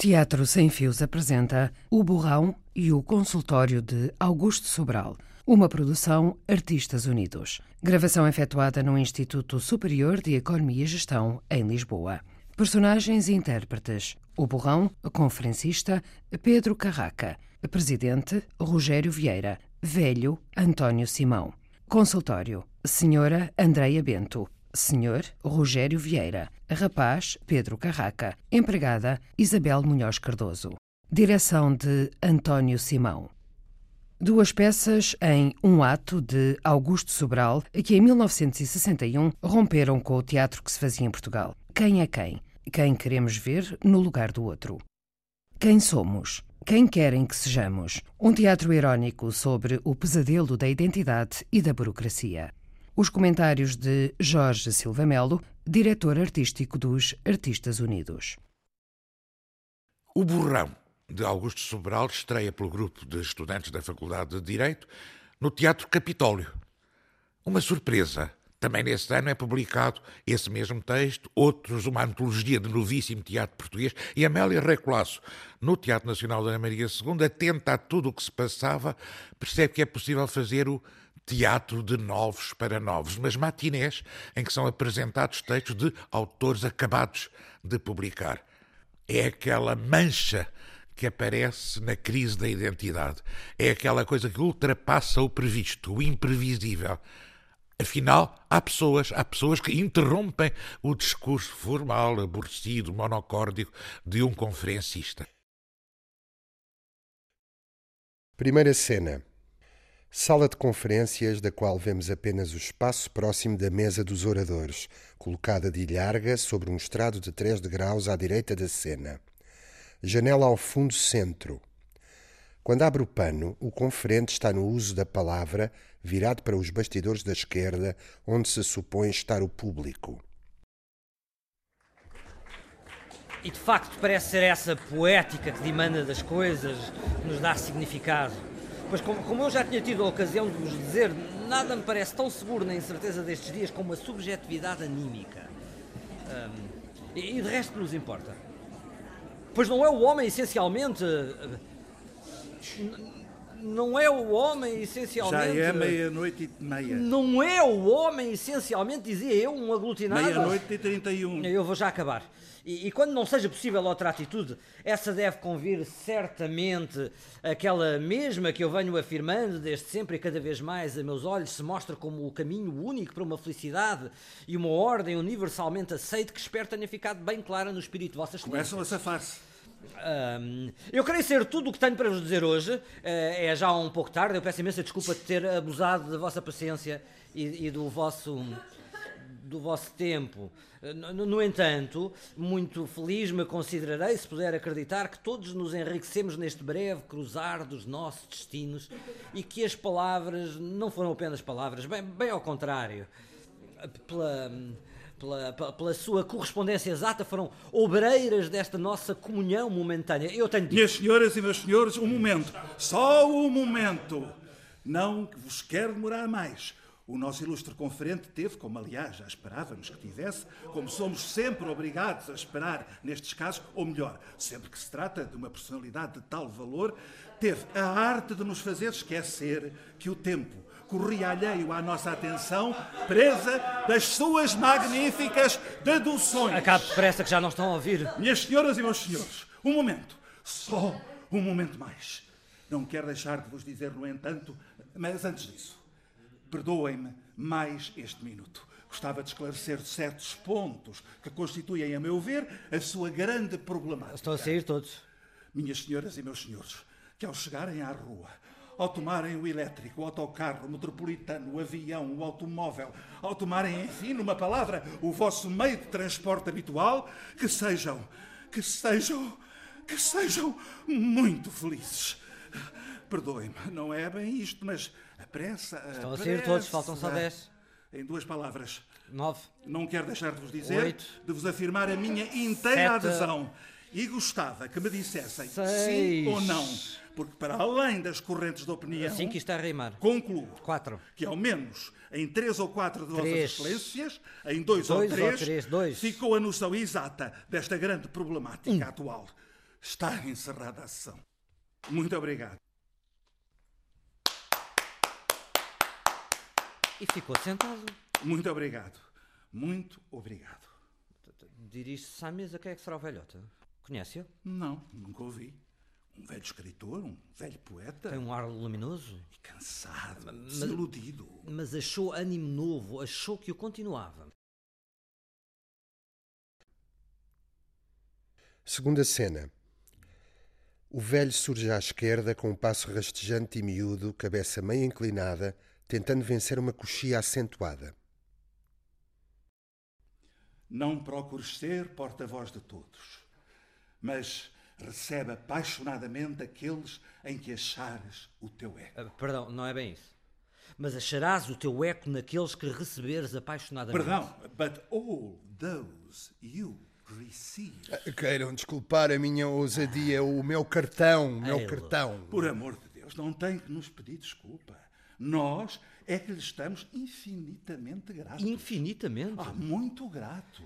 Teatro Sem Fios apresenta O Burrão e o Consultório de Augusto Sobral, uma produção Artistas Unidos. Gravação efetuada no Instituto Superior de Economia e Gestão, em Lisboa. Personagens e intérpretes: O Burrão, conferencista Pedro Carraca, presidente Rogério Vieira, velho António Simão. Consultório: Senhora Andreia Bento. Senhor Rogério Vieira. Rapaz Pedro Carraca. Empregada Isabel Munhoz Cardoso. Direção de António Simão. Duas peças em um ato de Augusto Sobral, que em 1961 romperam com o teatro que se fazia em Portugal. Quem é quem? Quem queremos ver no lugar do outro. Quem somos? Quem querem que sejamos? Um teatro irónico sobre o pesadelo da identidade e da burocracia. Os comentários de Jorge Silva Melo, diretor artístico dos Artistas Unidos. O Burrão, de Augusto Sobral, estreia pelo grupo de estudantes da Faculdade de Direito no Teatro Capitólio. Uma surpresa. Também nesse ano é publicado esse mesmo texto, outros, uma antologia de novíssimo teatro português, e Amélia Recolasso, no Teatro Nacional da Ana Maria II, atenta a tudo o que se passava, percebe que é possível fazer o teatro de novos para novos, mas matinés em que são apresentados textos de autores acabados de publicar. É aquela mancha que aparece na crise da identidade. É aquela coisa que ultrapassa o previsto, o imprevisível. Afinal, há pessoas, há pessoas que interrompem o discurso formal, aborrecido, monocórdico de um conferencista. Primeira cena. Sala de conferências, da qual vemos apenas o espaço próximo da mesa dos oradores, colocada de ilharga sobre um estrado de 3 degraus à direita da cena. Janela ao fundo centro. Quando abre o pano, o conferente está no uso da palavra, virado para os bastidores da esquerda, onde se supõe estar o público. E de facto parece ser essa poética que demanda das coisas, que nos dá significado. Pois, como, como, eu já tinha tido a ocasião de vos dizer, nada me parece tão seguro na incerteza destes dias como a subjetividade anímica. Um, e, e de resto nos importa. Pois não é o homem essencialmente. Não é o homem essencialmente. Já é meia-noite e meia. Não é o homem essencialmente, dizia eu, um aglutinado. Meia-noite e trinta e um. Eu vou já acabar. E, e, quando não seja possível outra atitude, essa deve convir certamente aquela mesma que eu venho afirmando desde sempre e cada vez mais a meus olhos se mostra como o caminho único para uma felicidade e uma ordem universalmente aceita que espero tenha ficado bem clara no espírito de vossas Começam a safar-se. Um, eu creio ser tudo o que tenho para vos dizer hoje. Uh, é já um pouco tarde. Eu peço imensa desculpa de ter abusado da vossa paciência e, e do vosso do vosso tempo. No, no, entanto, muito feliz me considerarei se puder acreditar que todos nos enriquecemos neste breve cruzar dos nossos destinos e que as palavras não foram apenas palavras, bem, bem ao contrário. Pela, pela, pela, sua correspondência exata, foram obreiras desta nossa comunhão momentânea. Eu tenho dito... Minhas senhoras e meus senhores, um momento, só um momento. Não vos quero demorar mais. O nosso ilustre conferente teve, como aliás já esperávamos que tivesse, como somos sempre obrigados a esperar nestes casos, ou melhor, sempre que se trata de uma personalidade de tal valor, teve a arte de nos fazer esquecer que o tempo corria alheio à nossa atenção, presa das suas magníficas deduções. Acabe depressa que já não estão a ouvir. Minhas senhoras e meus senhores, um momento, só um momento mais. Não quero deixar de vos dizer, no entanto, mas antes disso, Perdoem-me mais este minuto. Gostava de esclarecer certos pontos que constituem, a meu ver, a sua grande problemática. Estão a sair todos. Minhas senhoras e meus senhores, que ao chegarem à rua, ao tomarem o elétrico, o autocarro, o metropolitano, o avião, o automóvel, ao tomarem, enfim, numa palavra, o vosso meio de transporte habitual, que sejam, que sejam, que sejam muito felizes. Perdoem-me, não é bem isto, mas pressa. Estão a sair todos, faltam só 10. Em duas palavras. 9. Não quero deixar de vos dizer, 8, de vos afirmar a minha inteira adesão. E gostava que me dissessem sim ou não, porque para além das correntes de opinião. Assim que está a rimar. Concluo 4. que ao menos em três ou quatro de vossas excelências, em dois, Dois ou ou três, três, dois. ficou a noção exata desta grande problemática atual. está encerrada a sessão. Muito obrigado. E ficou sentado. Muito obrigado. Muito obrigado. Dirige-se à mesa. Quem é que será o velhote? Conhece-o? Não, nunca ouvi. Um velho escritor, um velho poeta. Tem um ar luminoso. E cansado, desiludido. Mas achou ânimo novo, achou que o continuava. Segunda cena. O velho surge à esquerda com um passo rastejante e miúdo, cabeça meio inclinada, tentando vencer uma coxia acentuada. Não procures ser porta-voz de todos, mas recebe apaixonadamente aqueles em que achares o teu eco. Uh, perdão, não é bem isso. Mas acharás o teu eco naqueles que receberes apaixonadamente. Perdão, but all those you receive. Ah, queiram desculpar a minha ousadia, o meu cartão, o meu Ei, cartão. Por amor de Deus, não tem que nos pedir desculpa. Nós é que lhe estamos infinitamente gratos. Infinitamente? Ah, muito gratos.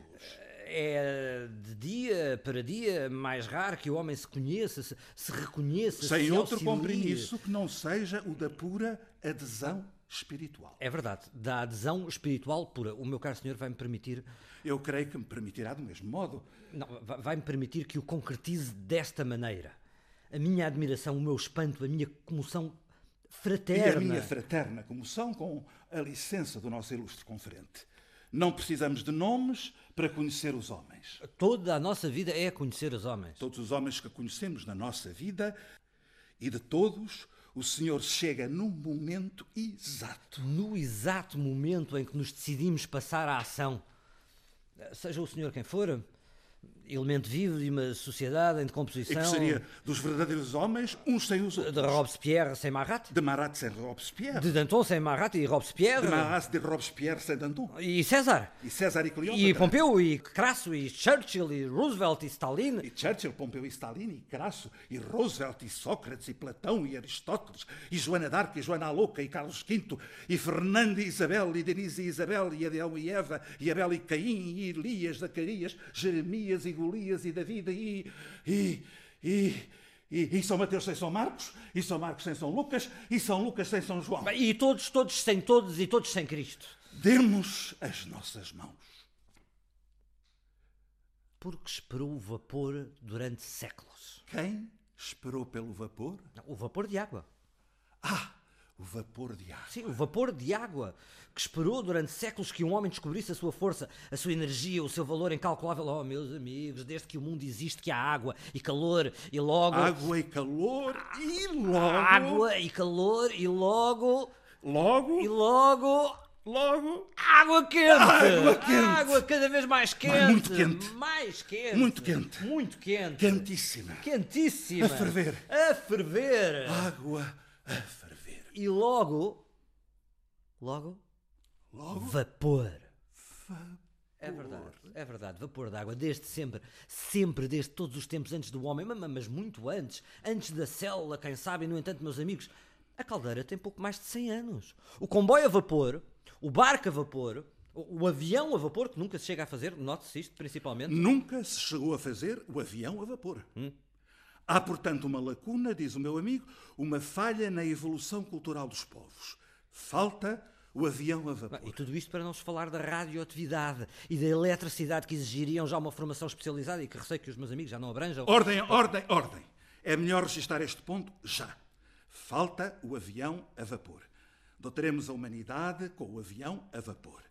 É de dia para dia mais raro que o homem se conheça, se, se reconheça. Sem se outro compromisso que não seja o da pura adesão espiritual. É verdade, da adesão espiritual pura. O meu caro senhor vai-me permitir. Eu creio que me permitirá do mesmo modo. Não, vai-me permitir que o concretize desta maneira. A minha admiração, o meu espanto, a minha comoção fraterna. E a minha fraterna comoção com a licença do nosso ilustre conferente. Não precisamos de nomes para conhecer os homens. Toda a nossa vida é conhecer os homens. Todos os homens que conhecemos na nossa vida e de todos, o Senhor chega no momento exato. No exato momento em que nos decidimos passar à ação. Seja o Senhor quem for, elemento vivo de uma sociedade em decomposição. E que seria dos verdadeiros homens, uns sem os outros. De Robespierre sem Marat. De Marat sem Robespierre. De Danton sem Marat e Robespierre. De Marat de Robespierre sem Danton. E César. E César e Cleópatra. E Pompeu e Crasso e Churchill e Roosevelt e Stalin. E Churchill, Pompeu e Stalin e Crasso e Roosevelt e Sócrates e Platão e Aristóteles e Joana d'Arc e Joana a Louca e Carlos V e Fernando e Isabel e Denise e Isabel e Adão e Eva e Abel e Caim e Elias, Zacarias, Jeremias e Golias e David e, e, e, e, e São Mateus sem São Marcos, e São Marcos sem São Lucas, e São Lucas sem São João. E todos, todos sem todos e todos sem Cristo. Demos as nossas mãos. Porque esperou o vapor durante séculos. Quem esperou pelo vapor? O vapor de água. Ah! O vapor de água. Sim, o vapor de água, que esperou durante séculos que um homem descobrisse a sua força, a sua energia, o seu valor incalculável. Oh, meus amigos, desde que o mundo existe que há água e calor e logo. Água e calor e logo. Água e calor e logo. Logo. E logo. Logo. Água quente! Água quente! Água cada vez mais quente! Muito quente! Mais quente! Muito quente! Muito quente! Quentíssima! Quentíssima! A ferver! A ferver! Água a ferver! E logo. Logo. Logo. Vapor. Vapor. É verdade, é verdade, vapor de água, desde sempre, sempre, desde todos os tempos antes do homem, mas muito antes, antes da célula, quem sabe, no entanto, meus amigos, a caldeira tem pouco mais de 100 anos. O comboio a vapor, o barco a vapor, o, avião a vapor, que nunca se chega a fazer, note-se isto principalmente. Nunca se chegou a fazer o avião a vapor. Hum? Há, portanto, uma lacuna, diz o meu amigo, uma falha na evolução cultural dos povos. Falta o avião a vapor. E tudo isto para não se falar da radioatividade e da eletricidade que exigiriam já uma formação especializada e que receio que os meus amigos já não abranjam. Ordem, ordem, ordem. É melhor registrar este ponto já. Falta o avião a vapor. Dotaremos a humanidade com o avião a vapor.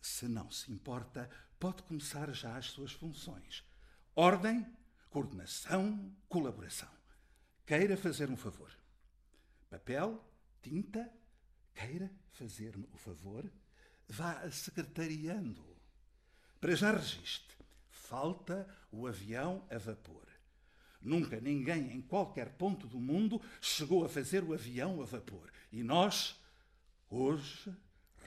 Se não se importa, pode começar já as suas funções. Ordem coordenação, colaboração. Queira fazer um favor. Papel, tinta, queira fazer-me o favor, vá secretariando. Para já registre. Falta o avião a vapor. Nunca ninguém em qualquer ponto do mundo chegou a fazer o avião a vapor. E nós, hoje,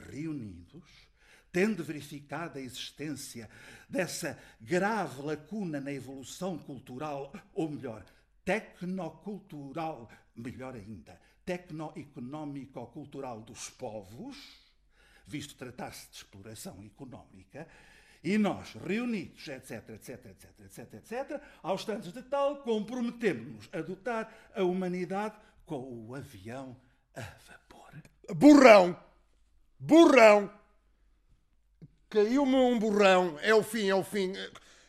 reunidos, tendo verificado a existência dessa grave lacuna na evolução cultural, ou melhor, tecnocultural, melhor ainda, tecnoeconómico-cultural dos povos, visto tratar-se de exploração económica, E nós, reunidos, etc, etc, etc, etc, etc, aos tantos de tal, comprometemos-nos a dotar a humanidade com o avião a vapor. Burrão! Burrão! Caiu-me um burrão. É o fim, é o fim.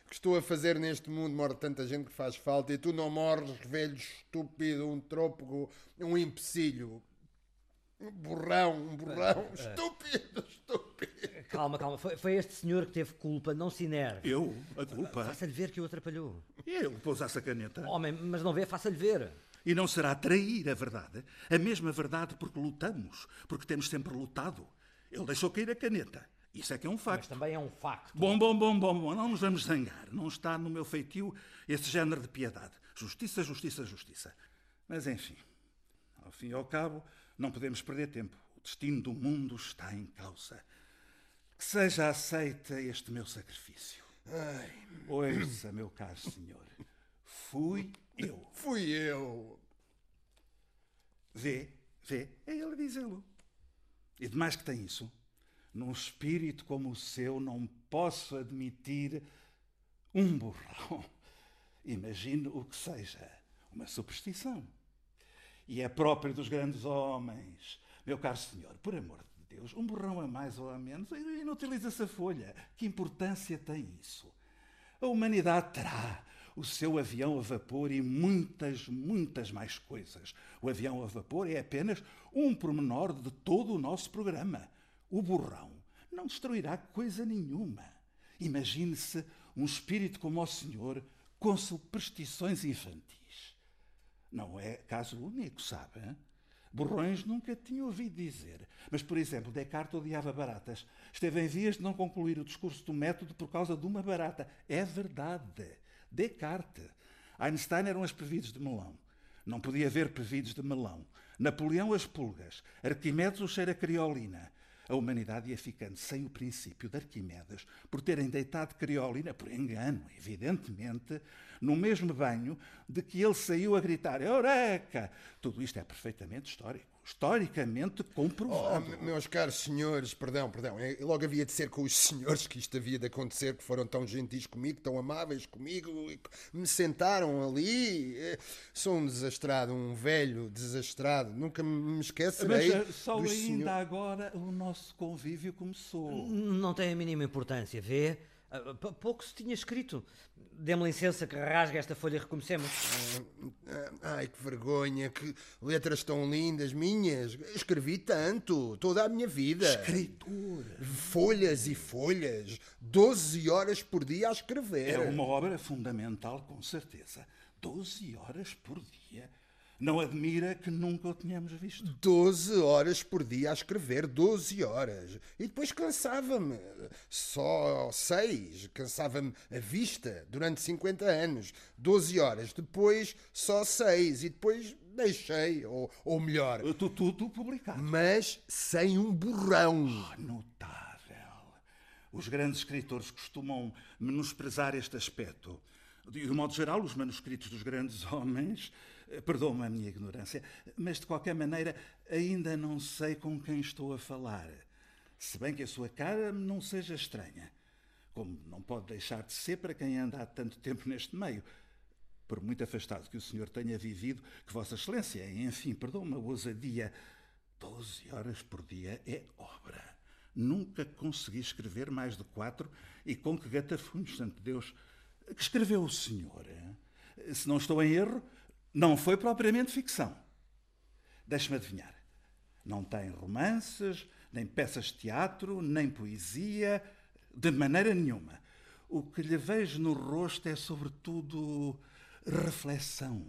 Que estou a fazer neste mundo, morre tanta gente que faz falta e tu não morres, velho estúpido, um trópico, um empecilho. Um burrão, um burrão, estúpido, estúpido. Calma, calma. Foi, foi este senhor que teve culpa, não se enerve. Eu? A culpa? Faça-lhe ver que o atrapalhou. Ele pousasse a caneta. Homem, mas não vê, faça-lhe ver. E não será trair a verdade, a mesma verdade porque lutamos, porque temos sempre lutado. Ele deixou cair a caneta. Isso é que é um Mas facto. também é um facto. Bom, bom, bom, bom, bom, não nos vamos zangar. Não está no meu feitio esse género de piedade. Justiça, justiça, justiça. Mas enfim, ao fim e ao cabo, não podemos perder tempo. O destino do mundo está em causa. Que seja aceita este meu sacrifício. Ouça, meu caro senhor. Fui eu. Fui eu. Vê, vê, é ele dizê-lo. E demais que tem isso, num espírito como o seu, não posso admitir um burrão. Imagino o que seja, uma superstição. E é próprio dos grandes homens. Meu caro senhor, por amor de Deus, um burrão a mais ou a menos, inutiliza-se a folha. Que importância tem isso? A humanidade terá o seu avião a vapor e muitas, muitas mais coisas. O avião a vapor é apenas um pormenor de todo o nosso programa. O burrão não destruirá coisa nenhuma. Imagine-se um espírito como o senhor com superstições infantis. Não é caso único, sabe? hein? Borrões nunca tinha ouvido dizer. Mas, por exemplo, Descartes odiava baratas. Esteve em vias de não concluir o discurso do método por causa de uma barata. É verdade. Descartes. Einstein eram as prevides de melão. Não podia haver prevides de melão. Napoleão as pulgas. Arquimedes o cheiro a criolina. A humanidade ia ficando sem o princípio de Arquimedes por terem deitado criolina, por engano, evidentemente, no mesmo banho de que ele saiu a gritar Eureka! Tudo isto é perfeitamente histórico, historicamente Oh, comprovado. me- meus caros senhores, perdão, perdão. é- Logo havia de ser com os senhores que isto havia de acontecer, que foram tão gentis comigo, tão amáveis comigo, e que me sentaram ali. Eh, Sou um desastrado, um velho desastrado. Nunca me esquecerei. Mas só ainda senhores- agora o nosso convívio começou. Não tem a mínima importância, vê? Ah, p- Pouco se tinha escrito. Dê-me licença que rasgue esta folha e recomecemos. Ah, Ai, que vergonha, que letras tão lindas, minhas. Escrevi tanto, toda a minha vida. Escritor. Folhas e folhas, 12 horas por dia a escrever. É uma obra fundamental, com certeza. Doze horas por dia. Não admira que nunca o tenhamos visto. 12 horas por dia a escrever, 12 horas. E depois cansava-me. Só seis. Cansava-me a vista durante 50 anos. 12 horas. Depois só seis. E depois deixei. Ou, ou melhor, Tu, tudo publicado. mas sem um borrão. Notável. Os grandes escritores costumam menosprezar este aspecto. De um modo geral, os manuscritos dos grandes homens, perdoa-me a minha ignorância, mas de qualquer maneira ainda não sei com quem estou a falar. Se bem que a sua cara não seja estranha. Como não pode deixar de ser para quem anda há tanto tempo neste meio. Por muito afastado que o senhor tenha vivido, que Vossa Excelência, enfim, perdoa-me a ousadia, 12 horas por dia é obra. Nunca consegui escrever mais de quatro e com que gatafunhos, santo Deus, que escreveu o senhor. eh? Se não estou em erro, não foi propriamente ficção. Deixe-me adivinhar. Não tem romances, nem peças de teatro, nem poesia, de maneira nenhuma. O que lhe vejo no rosto é, sobretudo, reflexão,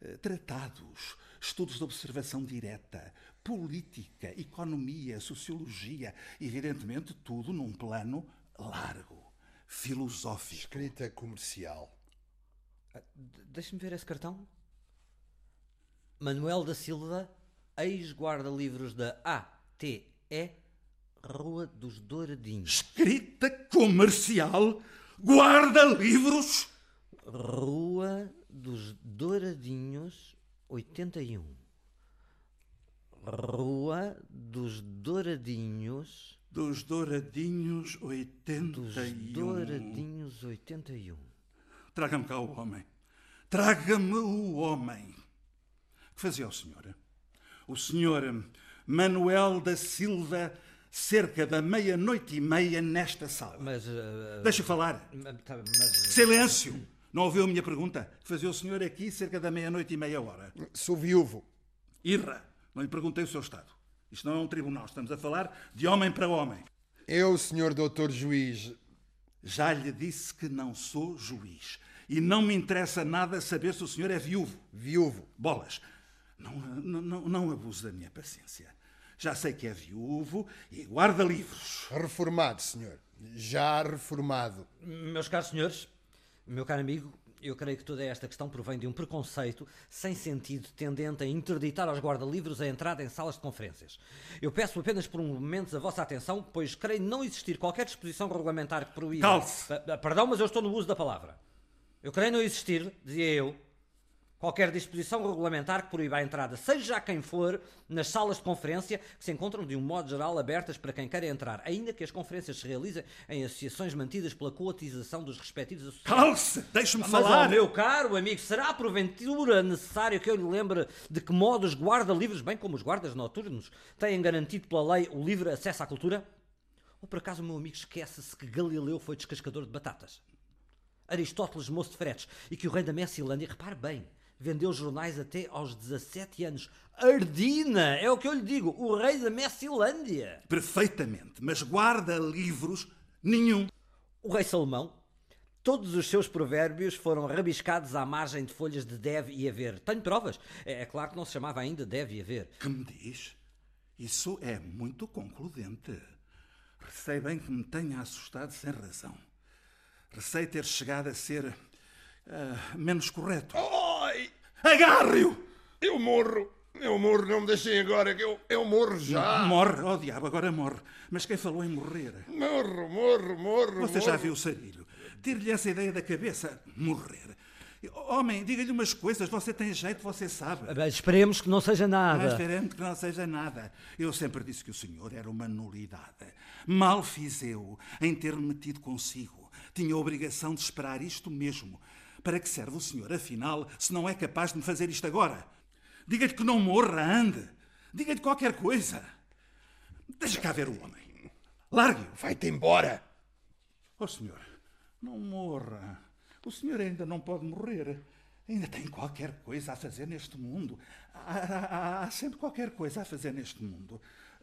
eh, tratados, estudos de observação direta, política, economia, sociologia, evidentemente tudo num plano largo, filosófico. Escrita comercial. D- Deixa-me ver esse cartão. Manuel da Silva, ex-guarda-livros da ATE, Rua dos Douradinhos. Escrita comercial, guarda-livros. Rua dos Douradinhos, 81. Rua dos Douradinhos, Dos Douradinhos 81. Dos Douradinhos 81. Traga-me cá o homem. Traga-me o homem. Que fazia o senhor? O senhor Manuel da Silva, cerca da meia-noite e meia nesta sala. Mas. Uh, Deixa falar. tá, mas, Silêncio! Não ouviu a minha pergunta? Que fazia o senhor aqui cerca da meia-noite e meia hora? Sou viúvo. Irra! Não lhe perguntei o seu estado. Isto não é um tribunal, estamos a falar de homem para homem. Eu, senhor doutor juiz, Já lhe disse que não sou juiz. E não me interessa nada saber se o senhor é viúvo. viúvo. Bolas, não, não, não, não abuse da minha paciência. Já sei que é viúvo e guarda livros. Reformado, senhor. Já reformado. Meus caros senhores, meu caro amigo, eu creio que toda esta questão provém de um preconceito sem sentido tendente a interditar aos guarda-livros a entrada em salas de conferências. Eu peço apenas por um momento a vossa atenção, pois creio não existir qualquer disposição regulamentar que proíba. Calce! Pa- Perdão, mas eu estou no uso da palavra. Eu creio não existir, dizia eu, qualquer disposição regulamentar que proíba a entrada, seja a quem for, nas salas de conferência que se encontram de um modo geral abertas para quem queira entrar, ainda que as conferências se realizem em associações mantidas pela coatização dos respectivos associados. Calce! Deixe-me falar! meu caro amigo, será porventura necessário que eu lhe lembre de que modo os guarda-livros, bem como os guardas noturnos, têm garantido pela lei o livre acesso à cultura? Ou por acaso o meu amigo esquece-se que Galileu foi descascador de batatas? Aristóteles, moço de fretes, e que o rei da Messilândia, repare bem, vendeu jornais até aos 17 anos. Ardina! É o que eu lhe digo, o rei da Messilândia! Perfeitamente, mas guarda livros nenhum. O rei Salomão, todos os seus provérbios foram rabiscados à margem de folhas de deve e haver. Tenho provas. É, é claro que não se chamava ainda deve e haver. Que me diz? Isso é muito concludente. Receio bem que me tenha assustado sem razão. Receio ter chegado a ser ah, menos correto. Ai! Agarre-o! Eu morro! Eu morro, não me deixem agora, que eu, eu morro já! Morre, oh diabo, agora morre. Mas quem falou em morrer? Morro, morro, morro! Você já morro. viu o sarilho? Tire-lhe essa ideia da cabeça. Morrer. Homem, diga-lhe umas coisas. Você tem jeito, você sabe. Esperemos que não seja nada. Mas veremos que não seja nada. Eu sempre disse que o senhor era uma nulidade. Mal fiz eu em ter-me metido consigo. Tinha a obrigação de esperar isto mesmo. Para que serve o senhor, afinal, se não é capaz de me fazer isto agora? Diga-lhe que não morra, ande. Diga-lhe qualquer coisa. Deixa cá ver o homem. Largue-o. Vai-te embora! Oh, senhor, não morra. O senhor ainda não pode morrer. Ainda tem qualquer coisa a fazer neste mundo. Há, há- há sempre qualquer coisa a fazer neste mundo.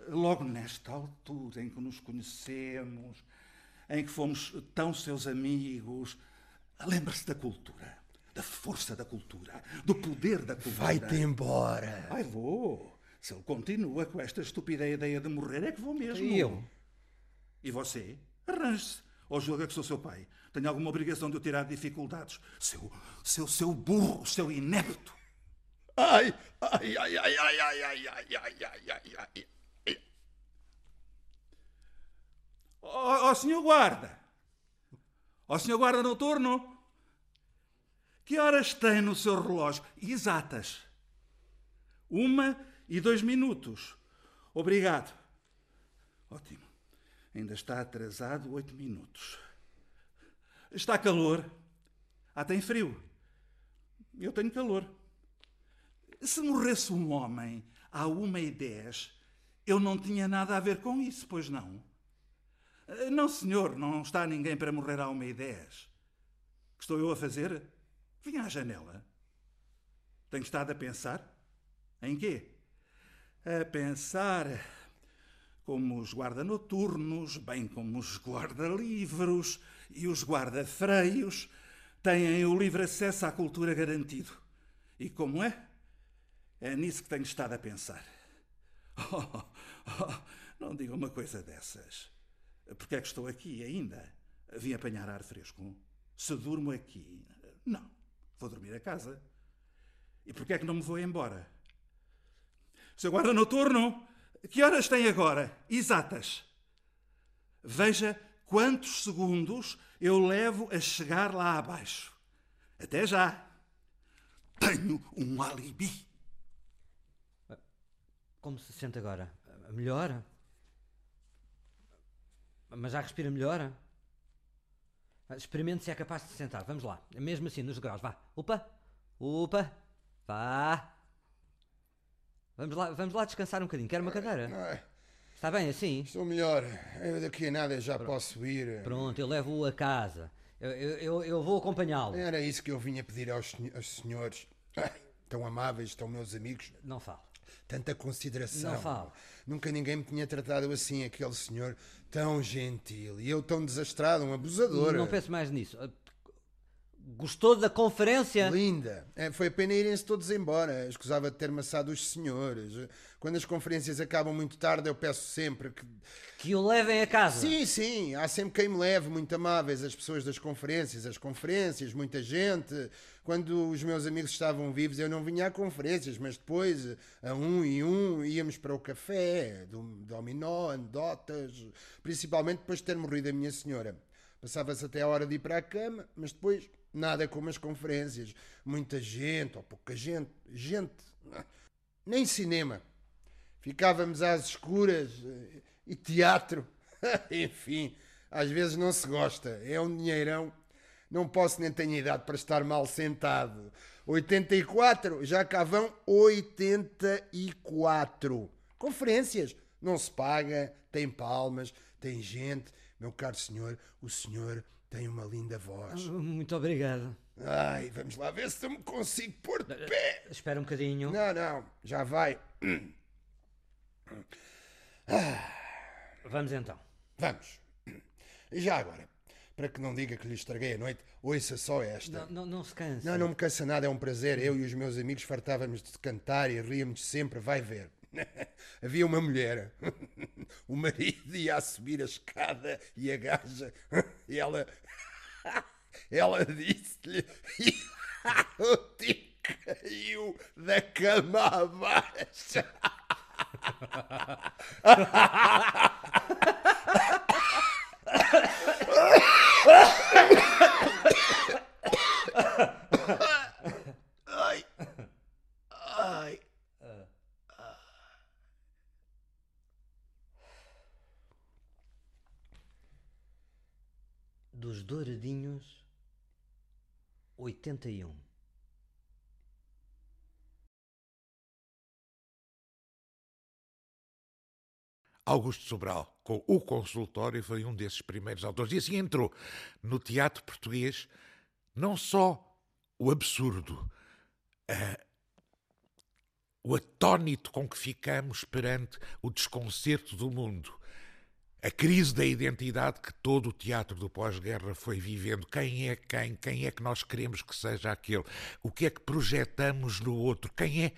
Logo nesta altura em que nos conhecemos, em que fomos tão seus amigos, lembre-se da cultura, da força da cultura, do poder da cultura. Vai-te embora! Ai, vou. Se ele continua com esta estúpida ideia de morrer, é que vou mesmo. E eu? E você? Arranje-se. Ou julga que sou seu pai. Tenho alguma obrigação de o tirar de dificuldades. Seu, seu, seu burro, seu inepto. Ai! Ai, ai, ai, ai, ai, ai, ai, ai, ai, ai, ai. Ó ó, senhor guarda. Ó senhor guarda noturno. Que horas tem no seu relógio? Exatas. Uma e dois minutos. Obrigado. Ótimo. Ainda está atrasado oito minutos. Está calor. Ah, tem frio. Eu tenho calor. Se morresse um homem à uma e dez, eu não tinha nada a ver com isso, pois não? Eh, Não, senhor, não está ninguém para morrer à uma e dez. Que estou eu a fazer? Vim à janela. Tenho estado a pensar. Em quê? A pensar como os guarda-noturnos, bem como os guarda-livros e os guarda-freios têm o livre acesso à cultura garantido. E como é? É nisso que tenho estado a pensar. Oh, oh, não diga uma coisa dessas. Porque é que estou aqui ainda? Vim apanhar ar fresco. Se durmo aqui, não. Vou dormir a casa. E porquê é que não me vou embora? Seu guarda noturno, que horas tem agora? Exatas. Veja quantos segundos eu levo a chegar lá abaixo. Até já. Tenho um alibi. Como se sente agora? Melhor? Mas já respira melhor? Experimente se é capaz de se sentar. Vamos lá. Mesmo assim, nos graus. Vá. Upa. Upa. Vá. Vamos lá, vamos lá descansar um bocadinho. Quer uma cadeira? Ai, Está bem assim? estou melhor. Eu daqui a nada já posso ir. Pronto, eu levo-o a casa. Eu, eu, eu- vou acompanhá-lo. Era isso que eu vinha pedir aos, aos senhores. Ai, tão amáveis, tão meus amigos. Não falo. Tanta consideração. Não falo. Nunca ninguém me tinha tratado assim, aquele senhor tão gentil. E eu tão desastrado, um abusador. Não pense mais nisso. Gostou da conferência? Linda. É, foi a pena irem-se todos embora. Escusava de ter maçado os senhores. Quando as conferências acabam muito tarde, eu peço sempre que. Que o levem a casa. Sim, sim, há sempre quem me leve, muito amáveis, as pessoas das conferências, as conferências, muita gente. Quando os meus amigos estavam vivos, eu não vinha a conferências, mas depois, a um e um, íamos para o café, do dominó, anedotas, principalmente depois de ter morrido a minha senhora. Passava-se até a hora de ir para a cama, mas depois nada como as conferências. Muita gente, ou pouca gente, gente, nem cinema. Ficávamos às escuras eh, e teatro. Enfim, às vezes não se gosta. É um dinheirão. Não posso nem tenho idade para estar mal sentado. 84, já cá vão 84. Conferências. Não se paga, tem palmas, tem gente. Meu caro senhor, o senhor tem uma linda voz. Muito obrigado. Ai, vamos lá ver se eu me consigo pôr de pé. Espera um bocadinho. Não, não, já vai. Vamos então. Vamos. E já agora, para que não diga que lhe estraguei a noite, ouça só esta. Não, não, não se canse. Não, não me cansa nada, é um prazer. Eu e os meus amigos fartávamos de cantar e ríamos sempre, vai ver. Havia uma mulher, o marido ia subir a escada e a gaja, e ela, ela disse-lhe, o tio caiu da cama abaixo. Ai, ai. Dos douradinhos, 81. Augusto Sobral, com o consultório, foi um desses primeiros autores. E assim entrou no teatro português não só o absurdo, eh, o atónito com que ficamos perante o desconcerto do mundo, a crise da identidade que todo o teatro do pós-guerra foi vivendo. Quem é quem? Quem é que nós queremos que seja aquele? O que é que projetamos no outro? Quem é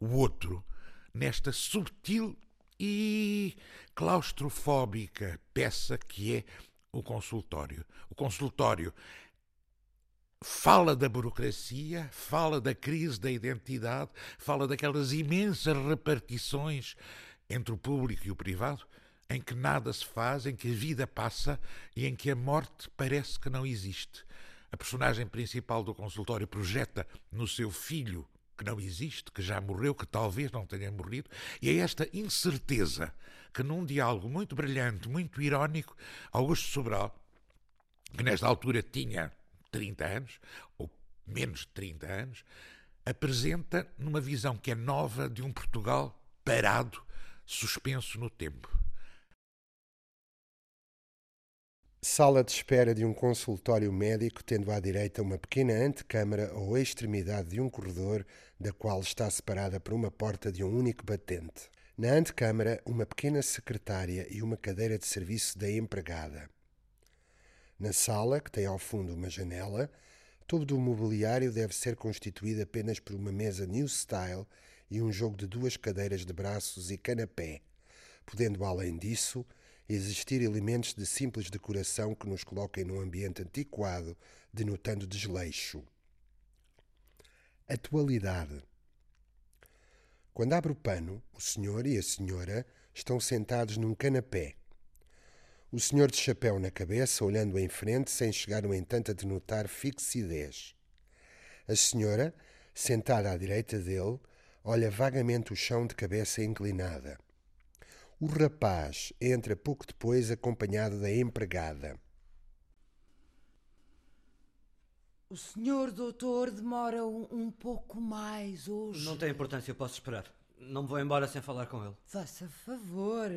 o outro? Nesta subtil e claustrofóbica peça que é o consultório. O consultório fala da burocracia, fala da crise da identidade, fala daquelas imensas repartições entre o público e o privado, em que nada se faz, em que a vida passa e em que a morte parece que não existe. A personagem principal do consultório projeta no seu filho que não existe, que já morreu, que talvez não tenha morrido, e é esta incerteza que num diálogo muito brilhante, muito irónico, Augusto Sobral, que nesta altura tinha 30 anos, ou menos de 30 anos, apresenta numa visão que é nova de um Portugal parado, suspenso no tempo. Sala de espera de um consultório médico, tendo à direita uma pequena antecâmara ou extremidade de um corredor, da qual está separada por uma porta de um único batente. Na antecâmara, uma pequena secretária e uma cadeira de serviço da empregada. Na sala, que tem ao fundo uma janela, todo o mobiliário deve ser constituído apenas por uma mesa new style e um jogo de duas cadeiras de braços e canapé, podendo, além disso, existir elementos de simples decoração que nos coloquem num ambiente antiquado, denotando desleixo. Atualidade. Quando abre o pano, o senhor e a senhora estão sentados num canapé. O senhor de chapéu na cabeça, olhando em frente, sem chegar, no entanto, a denotar fixidez. A senhora, sentada à direita dele, olha vagamente o chão de cabeça inclinada. O rapaz entra pouco depois acompanhado da empregada. O senhor doutor demora um, um pouco mais hoje. Não tem importância, eu posso esperar. Não me vou embora sem falar com ele. Faça favor.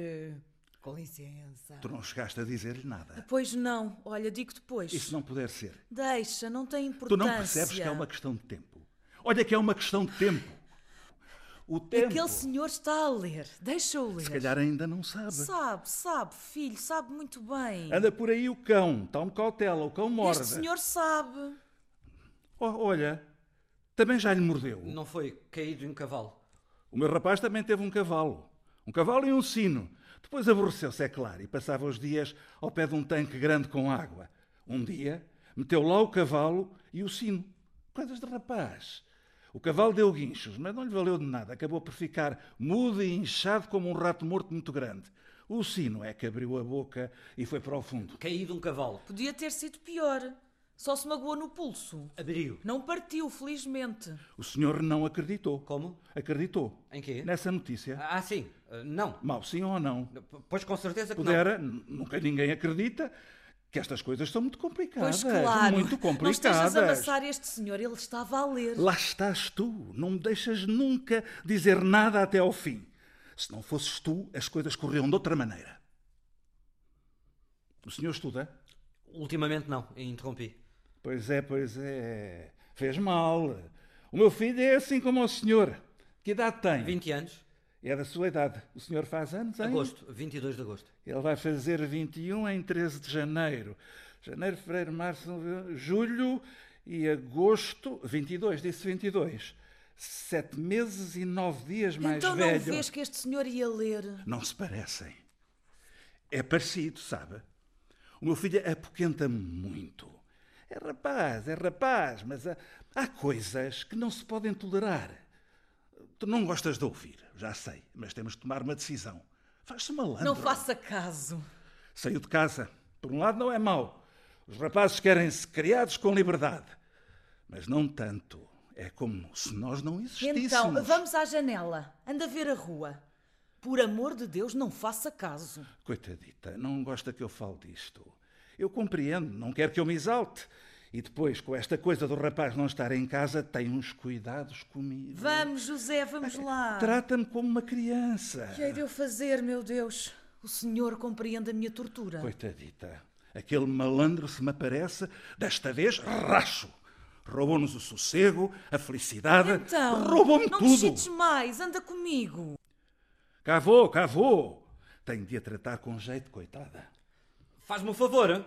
Com licença. Tu não chegaste a dizer-lhe nada. Pois não, olha, digo depois. Isso não puder ser. Deixa, não tem Tu importância. não percebes que é uma questão de tempo. Olha que é uma questão de tempo. O tempo. Aquele senhor está a ler. Deixa-o ler. Se calhar ainda não sabe. Sabe, sabe, filho, sabe muito bem. Anda por aí o cão, tome cautela, o cão morde. Este senhor sabe. Oh, olha, também já lhe mordeu. Não foi caído em um cavalo. O meu rapaz também teve um cavalo. Um cavalo e um sino. Depois aborreceu-se, é claro, e passava os dias ao pé de um tanque grande com água. Um dia, meteu lá o cavalo e o sino. Coisas de rapaz. O cavalo deu guinchos, mas não lhe valeu de nada. Acabou por ficar mudo e inchado como um rato morto muito grande. O sino é que abriu a boca e foi para o fundo. Caído um cavalo. Podia ter sido pior. Só se magoou no pulso. Abriu. Não partiu, felizmente. O senhor não acreditou. Como? Acreditou. Em quê? Nessa notícia. Ah, sim. Ah, Não. Mau sim ou não? P- Pois com certeza que Pudera, n- nunca ninguém acredita que estas coisas são muito complicadas. Pois claro. Muito Não complicadas. estejas a amassar este senhor, ele estava a ler. Lá estás tu. Não me deixas nunca dizer nada até ao fim. Se não fosses tu, as coisas corriam de outra maneira. O senhor estuda? não. Ultimamente não. Interrompi. Pois é, pois é. Fez mal. O meu filho é assim como o senhor. Que idade tem? 20 anos. É da sua idade. O senhor faz anos, hein? Agosto. 22 de agosto. Ele vai fazer 21 em 13 de janeiro. Janeiro, fevereiro, março, julho e agosto. 22, disse 22. Sete meses e nove dias mais então velho. não vês que este senhor ia ler? Não se parecem. É parecido, sabe? O meu filho apoquenta-me muito. É rapaz, é rapaz, mas há, há coisas que não se podem tolerar. Tu não gostas de ouvir, já sei, mas temos de tomar uma decisão. Faz-se malandro. Não faça caso. Saiu de casa. Por um lado, não é mau. Os rapazes querem-se criados com liberdade. Mas não tanto. É como se nós não existíssemos. Então, vamos à janela. Anda a ver a rua. Por amor de Deus, não faça caso. Coitadita, não gosta que eu fale disto. Eu compreendo, não quer que eu me exalte. E depois, com esta coisa do rapaz não estar em casa, tem uns cuidados comigo. Vamos, José, vamos lá. Trata-me como uma criança. Que hei de eu fazer, meu Deus? O senhor compreende a minha tortura. Coitadita, aquele malandro se me aparece, desta vez racho. Roubou-nos o sossego, a felicidade, Então, roubou-me não tudo. decides mais, anda comigo. Cá vou, cá vou. Tenho de a tratar com jeito, coitada. Faz-me um favor. hein?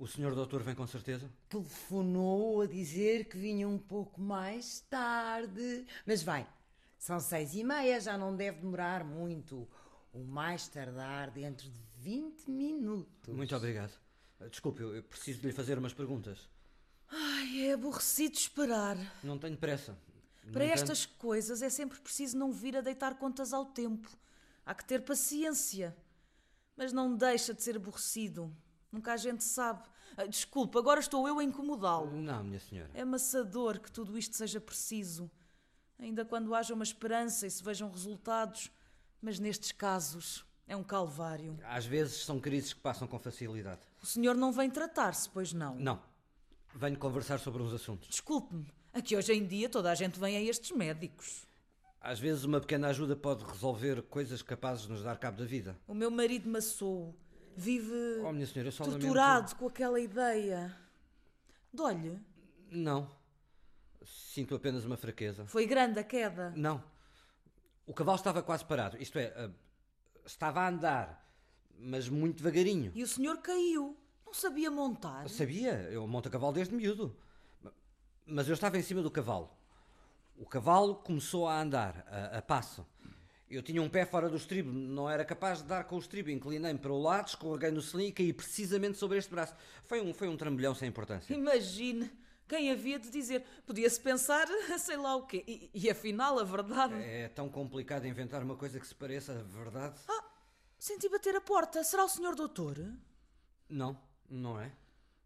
O senhor doutor vem com certeza? Telefonou a dizer que vinha um pouco mais tarde. Mas vai, são seis e meia, já não deve demorar muito. O mais tardar dentro de 20 minutos. Muito obrigado. Desculpe, eu preciso de lhe fazer umas perguntas. Ai, é aborrecido esperar. Não tenho pressa. Para estas coisas é sempre preciso não vir a deitar contas ao tempo. Há que ter paciência. Mas não deixa de ser aborrecido. Nunca a gente sabe. Ah, Desculpe, agora estou eu a incomodá-lo. Não, minha senhora. É amassador que tudo isto seja preciso. Ainda quando haja uma esperança e se vejam resultados. Mas nestes casos é um calvário. Às vezes são crises que passam com facilidade. O senhor não vem tratar-se, pois não? Não. Venho conversar sobre uns assuntos. Desculpe-me. Aqui hoje em dia toda a gente vem a estes médicos. Às vezes uma pequena ajuda pode resolver coisas capazes de nos dar cabo da vida. O meu marido maçou. Vive Oh, só lamento- torturado com aquela ideia. Dói-lhe? Não. Sinto apenas uma fraqueza. Foi grande a queda. Não. O cavalo estava quase parado. Isto é, ah, estava a andar, mas muito devagarinho. E o senhor caiu. Não sabia montar. Sabia, eu monto a cavalo desde miúdo. Mas eu estava em cima do cavalo. O cavalo começou a andar, a, a passo. Eu tinha um pé fora do estribo, não era capaz de dar com o estribo. Inclinei-me para o lado, escorreguei no selim e caí precisamente sobre este braço. Foi um, foi um trambolhão sem importância. Imagine. Quem havia de dizer? Podia-se pensar, sei lá o quê. E, e afinal, a verdade. É tão complicado inventar uma coisa que se pareça a verdade? Senti bater a porta. Será o senhor doutor? Não, não é?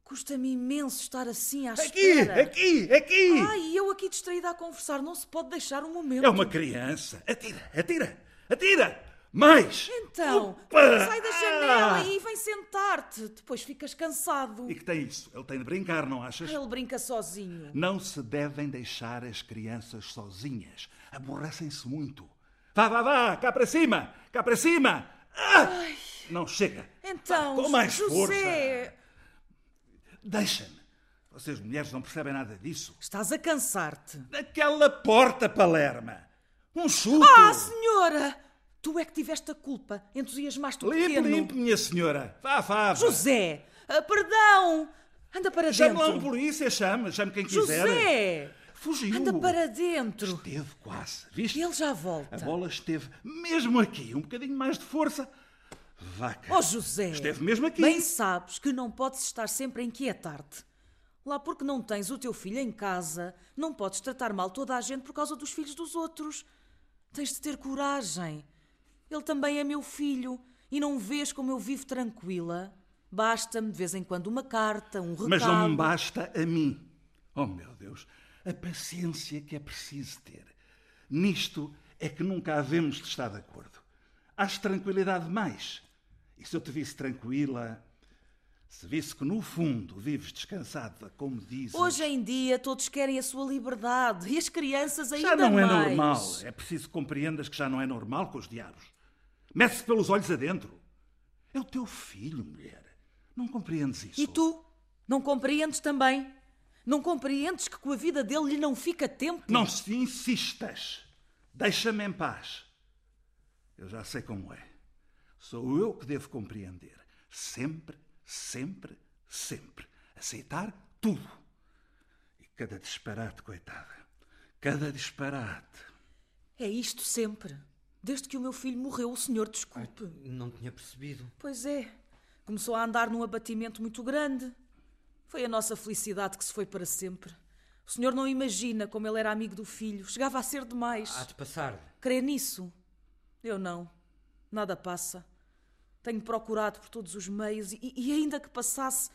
Custa-me imenso estar assim à Aqui, espera. aqui, aqui! Ai, eu aqui distraída a conversar. Não se pode deixar um momento. É uma criança. Atira, atira, atira! Mais! Então, Opa! sai da janela Ah! e vem sentar-te. Depois ficas cansado. E que tem isso? Ele tem de brincar, não achas? Ele brinca sozinho. Não se devem deixar as crianças sozinhas. Aborrecem-se muito. Vá, vá, vá! Cá para cima! Cá para cima! Ah! Não chega! Então, Vá, com mais José, força! Deixa-me! Vocês mulheres não percebem nada disso. estás a cansar-te. Daquela porta, Palerma! Um chuto! Ah, senhora! Tu é que tiveste a culpa. Entusiasmaste o Limpe, pequeno. limpe, minha senhora! Vá, vá! José! ah, perdão! Anda para Chame dentro. lá um polícia, chame, chame quem quiser. José! Fugiu! Anda para dentro. Esteve quase, viste? Ele já volta. A bola esteve mesmo aqui, um bocadinho mais de força. Vaca! Oh, José! Esteve mesmo aqui. Bem sabes que não podes estar sempre a inquietar-te. Lá porque não tens o teu filho em casa, não podes tratar mal toda a gente por causa dos filhos dos outros. Tens de ter coragem. Ele também é meu filho e não vês como eu vivo tranquila. Basta-me de vez em quando uma carta, um recado. Mas não me basta a mim. Oh, meu Deus, a paciência que é preciso ter. Nisto é que nunca havemos de estar de acordo. Hás tranquilidade demais. E se eu te visse tranquila, se visse que no fundo vives descansada, como dizes... Hoje em dia todos querem a sua liberdade e as crianças ainda Já não é mais. normal. É preciso que compreendas que já não é normal com os diabos. Mete-se pelos olhos adentro. É o teu filho, mulher. Não compreendes isso? E tu? Não compreendes também? Não compreendes que com a vida dele lhe não fica tempo? Não se insistas. Deixa-me em paz. Eu já sei como é. Sou eu que devo compreender. Sempre, sempre, sempre. Aceitar tudo. E cada disparate, coitada. Cada disparate. É isto sempre. Desde que o meu filho morreu, o senhor desculpe. Não tinha percebido. Pois é. Começou a andar num abatimento muito grande. Foi a nossa felicidade que se foi para sempre. O senhor não imagina como ele era amigo do filho. Chegava a ser demais. Há de passar. Crê nisso? Eu não. Nada passa. Tenho procurado por todos os meios e, e ainda que passasse.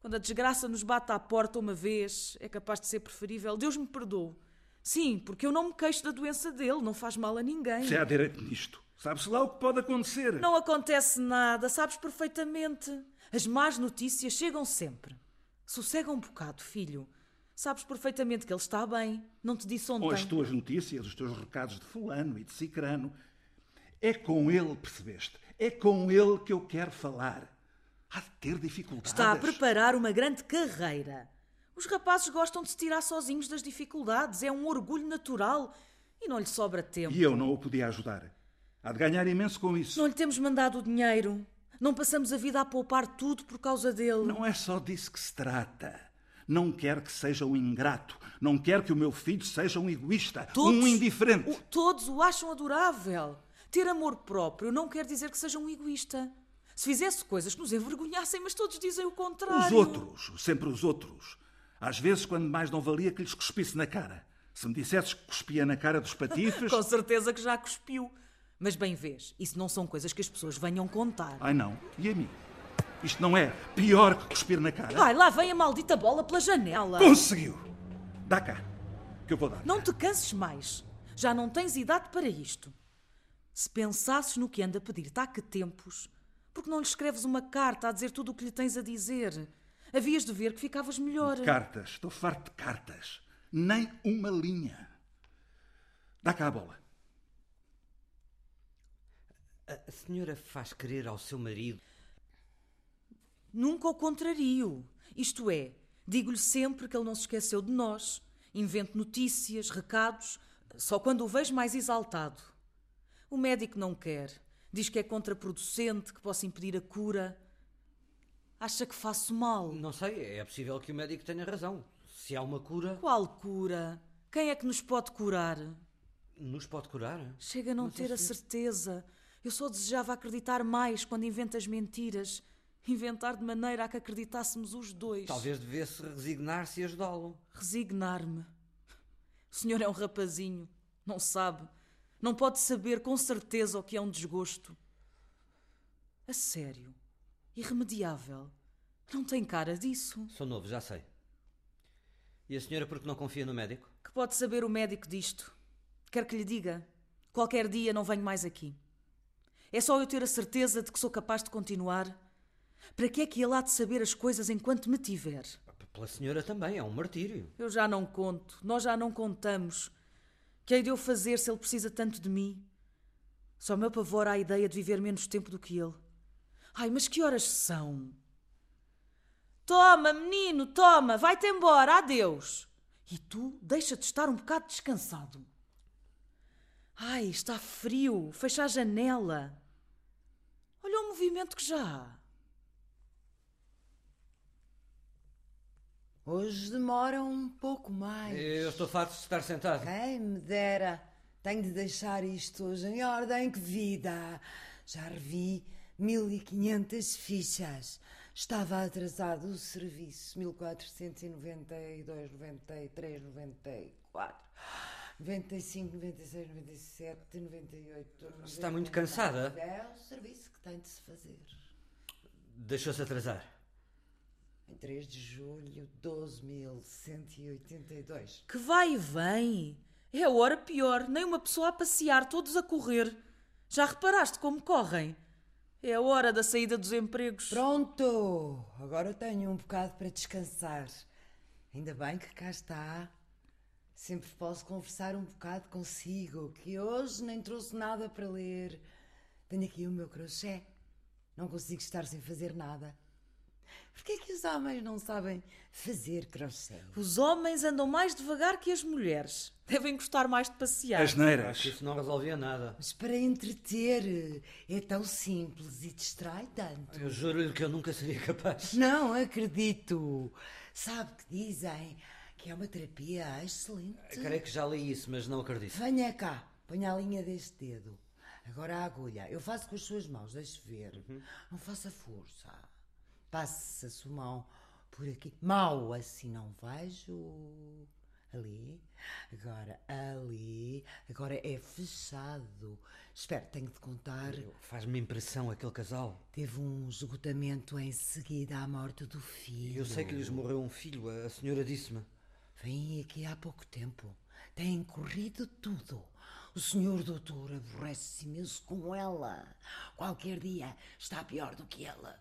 Quando a desgraça nos bate à porta uma vez, é capaz de ser preferível. Deus me perdoe. Sim, porque eu não me queixo da doença dele, não faz mal a ninguém. Se há direito nisto. Sabe-se lá o que pode acontecer. Não acontece nada, sabes perfeitamente. As más notícias chegam sempre. Sossega um bocado, filho. Sabes perfeitamente que ele está bem. Não te disse ontem. Ou as tuas notícias, os teus recados de fulano e de cicrano. É com ele, percebeste? É com ele que eu quero falar. Há de ter dificuldades. Está a preparar uma grande carreira. Os rapazes gostam de se tirar sozinhos das dificuldades. É um orgulho natural e não lhe sobra tempo. E eu não o podia ajudar. Há de ganhar imenso com isso. Não lhe temos mandado o dinheiro. Não passamos a vida a poupar tudo por causa dele. Não é só disso que se trata. Não quero que seja um ingrato. Não quero que o meu filho seja um egoísta, um indiferente. o- todos o acham adorável. Ter amor próprio não quer dizer que seja um egoísta. Se fizesse coisas que nos envergonhassem, mas todos dizem o contrário. Os outros, sempre os outros. Às vezes, quando mais não valia que lhes cuspisse na cara. Se me dissesses que cuspia na cara dos patifes. Com certeza que já cuspiu. Mas bem vês, isso não são coisas que as pessoas venham contar. Ai não, e a mim? Isto não é pior que cuspir na cara? Ai, lá vem a maldita bola pela janela. Conseguiu! Dá cá, que eu vou dar. Não te canses mais. Já não tens idade para isto. Se pensasses no que anda a pedir-te há que tempos, porque não lhe escreves uma carta a dizer tudo o que lhe tens a dizer? Havias de ver que ficavas melhor. Cartas, estou farto de cartas. Nem uma linha. Dá cá a bola. A a senhora faz querer ao seu marido. Nunca o contrario. Isto é, digo-lhe sempre que ele não se esqueceu de nós. Invento notícias, recados, só quando o vejo mais exaltado. O médico não quer. Diz que é contraproducente, que possa impedir a cura. Acha que faço mal. Não sei, é possível que o médico tenha razão. Se há uma cura, Qual cura? Quem é que nos pode curar? nos pode curar. Chega a não Mas ter a isso- certeza. Eu só desejava acreditar mais quando inventas mentiras. Inventar de maneira a que acreditássemos os dois. Talvez devesse resignar-se e ajudá-lo. Resignar-me. O senhor é um rapazinho. Não sabe. Não pode saber com certeza o que é um desgosto. A sério. Irremediável. Não tem cara disso. Sou novo, já sei. E a senhora porque não confia no médico? Que pode saber o médico disto? Quer que lhe diga? Qualquer dia não venho mais aqui. É só eu ter a certeza de que sou capaz de continuar? Para que é que ele há de saber as coisas enquanto me tiver? Pela senhora também, é um martírio. Eu já não conto, nós já não contamos. Que hei de eu fazer se ele precisa tanto de mim? Só me apavora a ideia de viver menos tempo do que ele. Ai, mas que horas são? Toma, menino, toma, vai-te embora, adeus. E tu deixa de estar um bocado descansado. Ai, está frio, fecha a janela. Olha o movimento que já há. Hoje demora um pouco mais. Eu estou farto de estar sentado. Quem me dera. Tenho de deixar isto hoje em ordem. Que vida! Já revi 1500 fichas. Estava atrasado o serviço. 1492, 93, 94, 95, 96, 97, 98. 99, Está muito cansada? É o serviço que tem de se fazer. Deixou-se atrasar. Em 3 de julho, 12.182. Que vai e vem. É a hora pior, nem uma pessoa a passear, todos a correr. Já reparaste como correm? É a hora da saída dos empregos. Pronto! Agora tenho um bocado para descansar. Ainda bem que cá está. Sempre posso conversar um bocado consigo, que hoje nem trouxe nada para ler. Tenho aqui o meu crochê. Não consigo estar sem fazer nada. Porquê é que os homens não sabem fazer crochê? Os homens andam mais devagar que as mulheres. Devem gostar mais de passear. Acho que Asneiras. isso não resolvia nada. Mas para entreter é tão simples e distrai tanto. Eu juro-lhe que eu nunca seria capaz. Não acredito. Sabe que dizem que é uma terapia excelente. Creio que já li isso, mas não acredito. Venha cá, ponha a linha deste dedo. Agora a agulha. Eu faço com as suas mãos, deixe ver. Não faça força. Passe a sua mão por aqui. Mal assim não vejo. Ali. Agora ali. Agora é fechado. Espera, tenho de contar. Faz-me impressão aquele casal. Teve um esgotamento em seguida à morte do filho. Eu sei que lhes morreu um filho, a senhora disse-me. Vem aqui há pouco tempo. Tem corrido tudo. O senhor doutor aborrece-se imenso com ela. Qualquer dia está pior do que ela.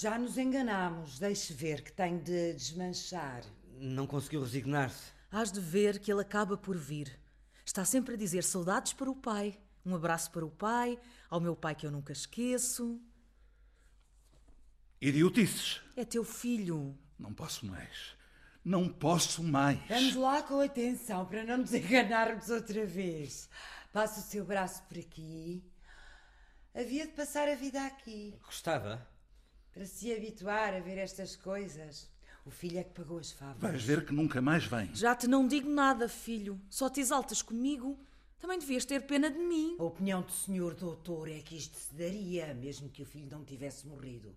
Já nos enganamos. Deixe ver que tenho de desmanchar. Não conseguiu resignar-se. Hás de ver que ele acaba por vir. Está sempre a dizer saudades para o pai. Um abraço para o pai, ao meu pai que eu nunca esqueço. Idiotices. É teu filho. Não posso mais. Não posso mais. Vamos lá com atenção para não nos enganarmos outra vez. Passa o seu braço por aqui. Havia de passar a vida aqui. Gostava? Para se habituar a ver estas coisas. O filho é que pagou as favas. Vais ver que nunca mais vem. Já te não digo nada, filho. Só te exaltas comigo. Também devias ter pena de mim. A opinião do senhor doutor é que isto se daria, mesmo que o filho não tivesse morrido.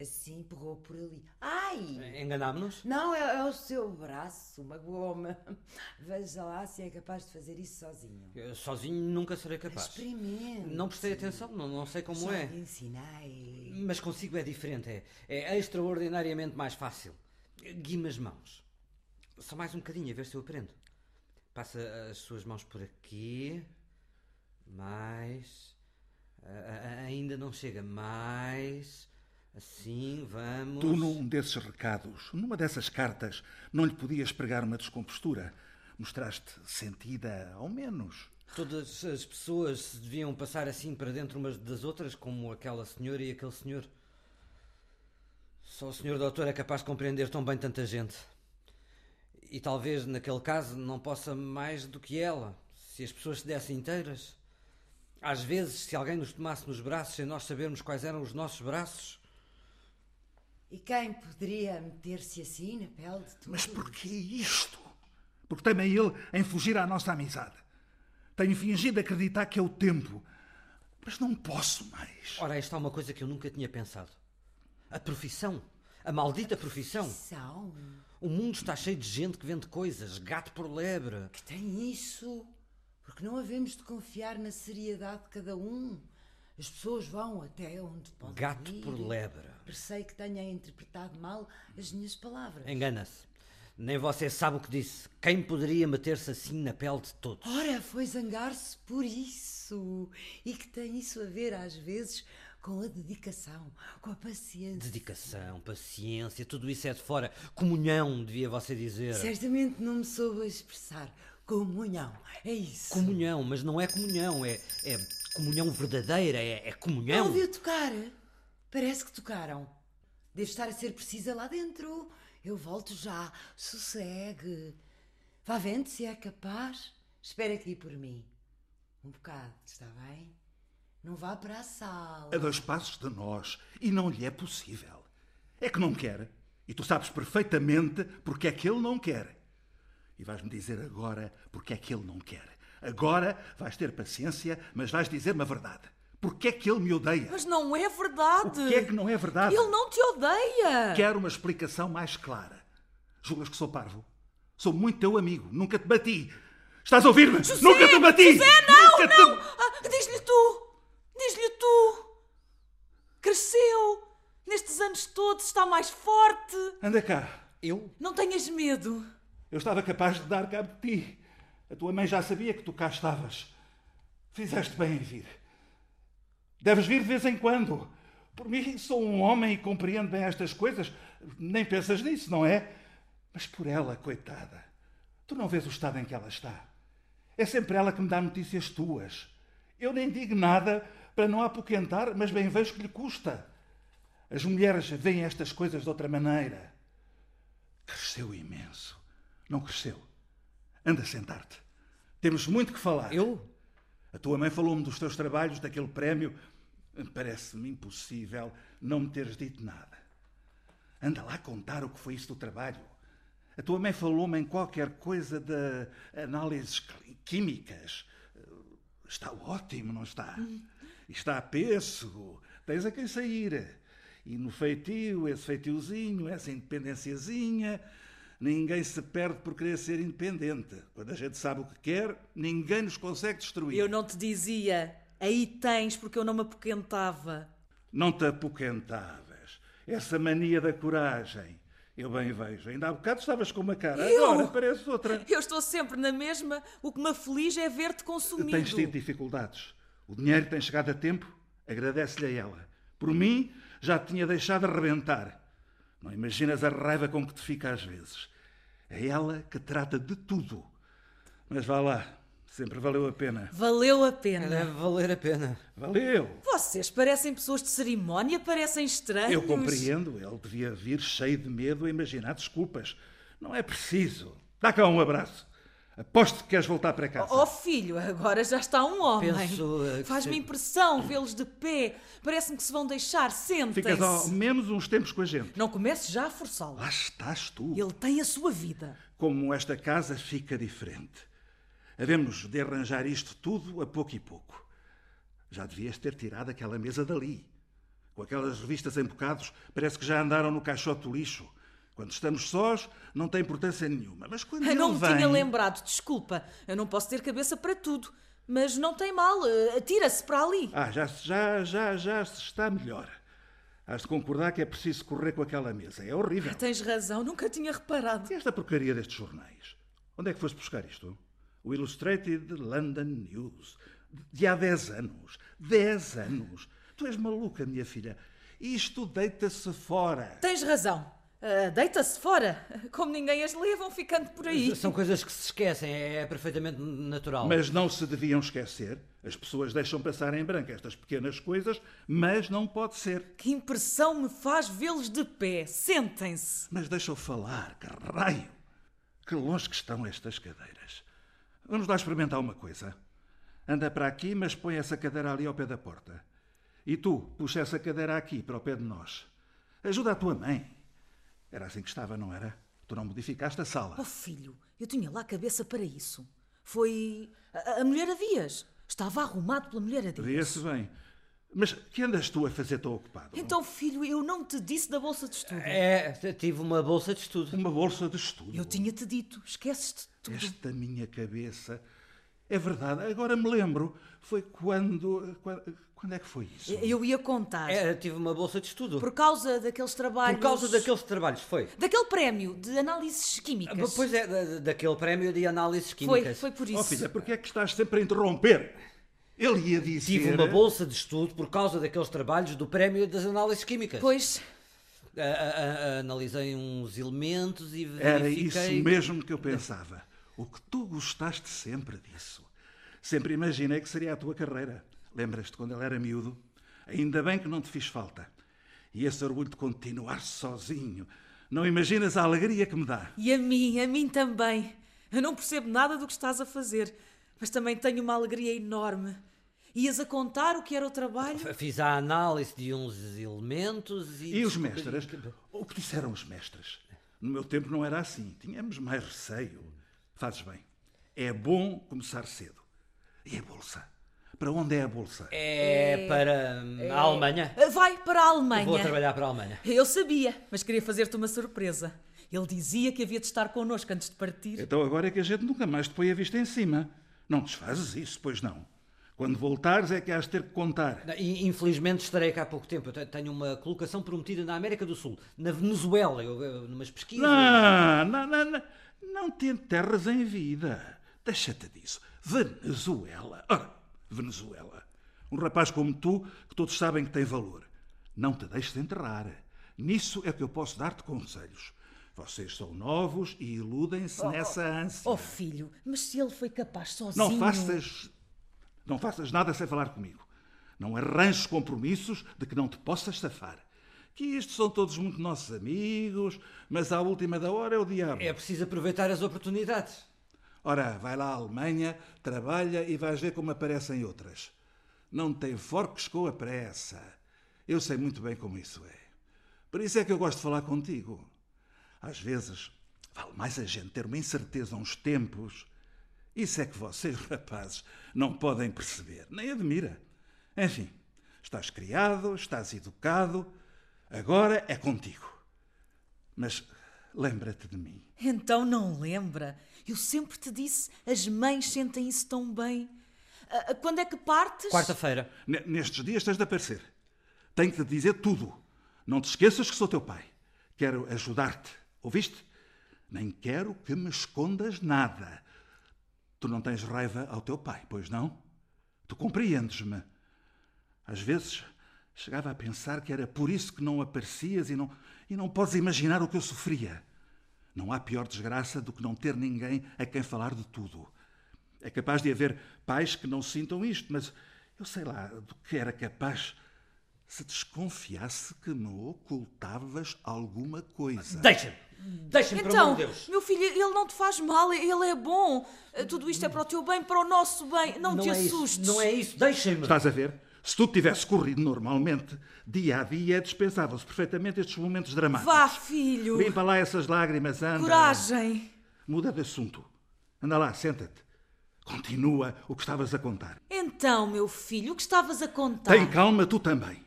Assim pegou por ali. Ai! Enganámos-nos? Não, é, é o seu braço, uma goma. Veja lá se é capaz de fazer isso sozinho. Eu Sozinho nunca serei capaz. Experimente. Não prestei atenção, não, não sei como Já é. ensinei. Mas consigo é diferente, é, é extraordinariamente mais fácil. Guime as mãos. Só mais um bocadinho, a ver se eu aprendo. Passa as suas mãos por aqui. Mais. A- a- ainda não chega. Mais. Assim, vamos. Tu, num desses recados, numa dessas cartas, não lhe podias pregar uma descompostura. Mostraste sentida, ao menos. Todas as pessoas se deviam passar assim para dentro umas das outras, como aquela senhora e aquele senhor. Só o senhor doutor é capaz de compreender tão bem tanta gente. E talvez, naquele caso, não possa mais do que ela, se as pessoas se dessem inteiras. Às vezes, se alguém nos tomasse nos braços sem nós sabermos quais eram os nossos braços. E quem poderia meter-se assim na pele de tu? Mas porquê isto? Porque teima ele em fugir à nossa amizade. Tenho fingido acreditar que é o tempo. Mas não posso mais. Ora, esta é uma coisa que eu nunca tinha pensado. A profissão. A maldita profissão. São O mundo está cheio de gente que vende coisas, gato por lebre. que tem isso. Porque não havemos de confiar na seriedade de cada um. As pessoas vão até onde podem Gato ir. por lebre. Receio que tenha interpretado mal as minhas palavras. Engana-se. Nem você sabe o que disse. Quem poderia meter-se assim na pele de todos? Ora, foi zangar-se por isso. E que tem isso a ver, às vezes, com a dedicação, com a paciência. Dedicação, paciência, tudo isso é de fora. Comunhão, devia você dizer. Certamente não me soube expressar. Comunhão, é isso. Comunhão, mas não é comunhão, é, é comunhão verdadeira, é, é comunhão. Não ouviu tocar? Parece que tocaram. Deve estar a ser precisa lá dentro. Eu volto já. Sossegue. Vá vendo se é capaz. Espera aqui por mim. Um bocado, está bem? Não vá para a sala. A dois passos de nós. E não lhe é possível. É que não quer. E tu sabes perfeitamente porque é que ele não quer. E vais-me dizer agora porque é que ele não quer. Agora vais ter paciência, mas vais dizer-me a verdade. Porque é que ele me odeia? Mas não é verdade. O que é que não é verdade? Ele não te odeia. Quero uma explicação mais clara. Julgas que sou parvo? Sou muito teu amigo. Nunca te bati. Estás a ouvir-me? Nunca te bati! José, não, Nunca não! Te... Ah, Diz-lhe tu! Diz-lhe tu! Cresceu! Nestes anos todos está mais forte! Anda cá. Eu? Não tenhas medo! Eu estava capaz de dar cabo de ti. A tua mãe já sabia que tu cá estavas. Fizeste bem em vir. Deves vir de vez em quando. Por mim, sou um homem e compreendo bem estas coisas. Nem pensas nisso, não é? Mas por ela, coitada. Tu não vês o estado em que ela está. É sempre ela que me dá notícias tuas. Eu nem digo nada para não apoquentar, mas bem vejo que lhe custa. As mulheres veem estas coisas de outra maneira. Cresceu imenso. Não cresceu. Anda a sentar-te. Temos muito que falar. Eu? A tua mãe falou-me dos teus trabalhos, daquele prémio. Parece-me impossível não me teres dito nada. Anda lá contar o que foi isso do trabalho. A tua mãe falou-me em qualquer coisa de análises químicas. Está ótimo, não está? Está a pêssego. Tens a quem sair. E no feitio, esse feitiozinho, essa independênciazinha, ninguém se perde por querer ser independente. Quando a gente sabe o que quer, ninguém nos consegue destruir. Eu não te dizia, aí tens porque eu não me apoquentava. Não te apoquentavas. Essa mania da coragem. Eu bem vejo. Ainda há bocado estavas com uma cara. Eu? Agora parece outra. Eu estou sempre na mesma, o que me aflige é ver-te consumido. Tens tido dificuldades. O dinheiro tem chegado a tempo, agradece-lhe a ela. Por mim, já te tinha deixado arrebentar. Não imaginas a raiva com que te fica às vezes. É ela que trata de tudo. Mas vá lá, sempre valeu a pena. Valeu a pena. Deve valer a pena. Valeu! Vocês parecem pessoas de cerimónia, parecem estranhos. Eu compreendo, ele devia vir cheio de medo a imaginar desculpas. Não é preciso. Dá cá um abraço. Aposto que queres voltar para casa. Oh filho, agora já está um homem. Penso, eh, Faz-me se- impressão vê-los de pé. Parece-me que se vão deixar. Sentem-se. Ficas ao menos uns tempos com a gente. Não comece já a forçá-lo. Lá estás tu. Ele tem a sua vida. Como esta casa fica diferente. Havemos de arranjar isto tudo a pouco e pouco. Já devias ter tirado aquela mesa dali. Com aquelas revistas em bocados, parece que já andaram no caixote do lixo. Quando estamos sós, não tem importância nenhuma. Mas quando Eu ele não me vem... tinha lembrado, desculpa. Eu não posso ter cabeça para tudo. Mas não tem mal, eh, atira-se para ali. Ah, já, já, já, já se está melhor. Has de concordar que é preciso correr com aquela mesa. É horrível. Tens razão, nunca tinha reparado. E esta porcaria destes jornais? Onde é que foste buscar isto? O Illustrated London News. De há 10 anos. 10 anos. Tu és maluca, minha filha. Isto deita-se fora. Tens razão. Ah, Deita-se fora. Como ninguém as lê, vão ficando por aí. São coisas que se esquecem, é perfeitamente natural. Mas não se deviam esquecer. As pessoas deixam passar em branco estas pequenas coisas, mas não pode ser. Que impressão me faz vê-los de pé. Sentem-se. Mas deixa-o falar, que raio! Que longe que estão estas cadeiras. Vamos lá experimentar uma coisa. Anda para aqui, mas põe essa cadeira ali ao pé da porta. E tu, puxa essa cadeira aqui, para o pé de nós. Ajuda a tua mãe. Era assim que estava, não era? Tu não modificaste a sala. Oh filho, eu tinha lá a cabeça para isso. Foi a, a mulher a Dias. Estava arrumado pela mulher a Dias. Vê-se bem. Mas que andas tu a fazer tão ocupado? Então, filho, eu não te disse da bolsa de estudo. É, tive uma bolsa de estudo. Uma bolsa de estudo. Eu tinha-te dito. Esqueces-te tudo. Esta minha cabeça. É verdade, agora me lembro. Foi quando. Quando, quando é que foi isso? Eu ia contar. É, tive uma bolsa de estudo. Por causa daqueles trabalhos. Por causa daqueles trabalhos, foi. Daquele prémio de análises químicas. Pois é, da- daquele prémio de análises Foi, químicas. foi por Oh, isso. filha, porquê é que estás sempre a interromper? Ele ia dizer. Tive uma bolsa de estudo por causa daqueles trabalhos do prémio das análises químicas. Pois, A- a- a- analisei uns elementos e Era verifiquei... isso mesmo que eu pensava. O que tu gostaste sempre disso. Sempre imaginei que seria a tua carreira. Lembras-te quando ele era miúdo? Ainda bem que não te fiz falta. E esse orgulho de continuar sozinho. Não imaginas a alegria que me dá. e a mim, a mim também. Eu não percebo nada do que estás a fazer, mas também tenho uma alegria enorme. Ias a contar o que era o trabalho? Fiz a análise de uns elementos e... E os mestres? O que disseram os mestres? No meu tempo não era assim. Tínhamos mais receio. Fazes bem. É bom começar cedo. E a bolsa? Para onde é a bolsa? É para hum, a Alemanha. Vai para a Alemanha. Vou trabalhar para a Alemanha. Eu sabia, mas queria fazer-te uma surpresa. Ele dizia que havia de estar connosco antes de partir. Então agora é que a gente nunca mais te põe a vista em cima. Não desfazes isso, pois não. Quando voltares é que has de ter que contar. Infelizmente estarei cá há pouco tempo. Eu te- tenho uma colocação prometida na América do Sul, na Venezuela, eu, eu, numas pesquisas. Não, não, não, não, não te enterras em vida. Deixa-te disso. Venezuela. Ora, Venezuela. Um rapaz como tu, que todos sabem que tem valor. Não te deixes enterrar. Nisso é que eu posso dar-te conselhos. Vocês são novos e iludem-se nessa ânsia. Oh filho, mas se ele foi capaz sozinho. Não faças. Não faças nada sem falar comigo. Não arranjes compromissos de que não te possas safar. Que isto são todos muito nossos amigos, mas à última da hora é o diabo. É preciso aproveitar as oportunidades. Ora, vai lá à Alemanha, trabalha e vais ver como aparecem outras. Não tem forques com a pressa. Eu sei muito bem como isso é. Por isso é que eu gosto de falar contigo. Às vezes, vale mais a gente ter uma incerteza uns tempos. Isso é que vocês, rapazes, não podem perceber, nem admira. Enfim, estás criado, estás educado, agora é contigo. Mas lembra-te de mim. Então não lembra? Eu sempre te disse, as mães sentem isso tão bem. Ah, ah, Quando é que partes? Quarta-feira. N- Nestes dias tens de aparecer. Tenho que te dizer tudo. Não te esqueças que sou teu pai. Quero ajudar-te. Ouviste? Nem quero que me escondas nada. Tu não tens raiva ao teu pai, pois não? Tu compreendes-me. Às vezes chegava a pensar que era por isso que não aparecias e não, e não podes imaginar o que eu sofria. Não há pior desgraça do que não ter ninguém a quem falar de tudo. É capaz de haver pais que não sintam isto, mas eu sei lá do que era capaz se desconfiasse que me ocultavas alguma coisa. Deixa-me! Deixa-me, pelo Então, amor de Deus! meu filho, ele não te faz mal, ele é bom. Ah, Tudo isto é para o teu bem, para o nosso bem. Não, te é assustes. isso, não é isso, deixem-me! Estás a ver? Se tudo tivesse corrido normalmente, dia a dia dispensavam-se perfeitamente estes momentos dramáticos. Vá, filho. Limpa lá essas lágrimas, anda. Coragem. Muda de assunto. Anda lá, senta-te. Continua o que estavas a contar. Então, meu filho, o que estavas a contar? Tem calma, tu também.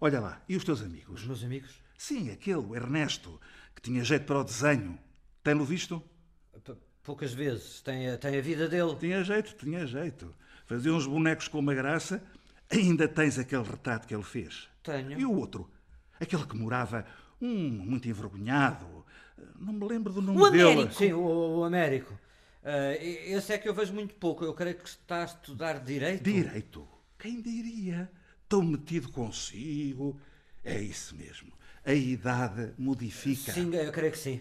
Olha lá, e os teus amigos? Os meus amigos? Sim, aquele, o Ernesto, que tinha jeito para o desenho. Tem-lo visto? P- Poucas vezes. Tem a, tem a vida dele. Tinha jeito, tinha jeito. Fazia uns bonecos com uma graça. Ainda tens aquele retrato que ele fez. Tenho. E o outro? Aquele que morava, um muito envergonhado. Não me lembro do nome O dele. Américo. Sim, o, o Américo. E- esse é que eu vejo muito pouco. Eu creio que está a estudar Direito. Direito. Quem diria? Tão metido consigo. É isso mesmo. A idade modifica. Sim, eu creio que sim.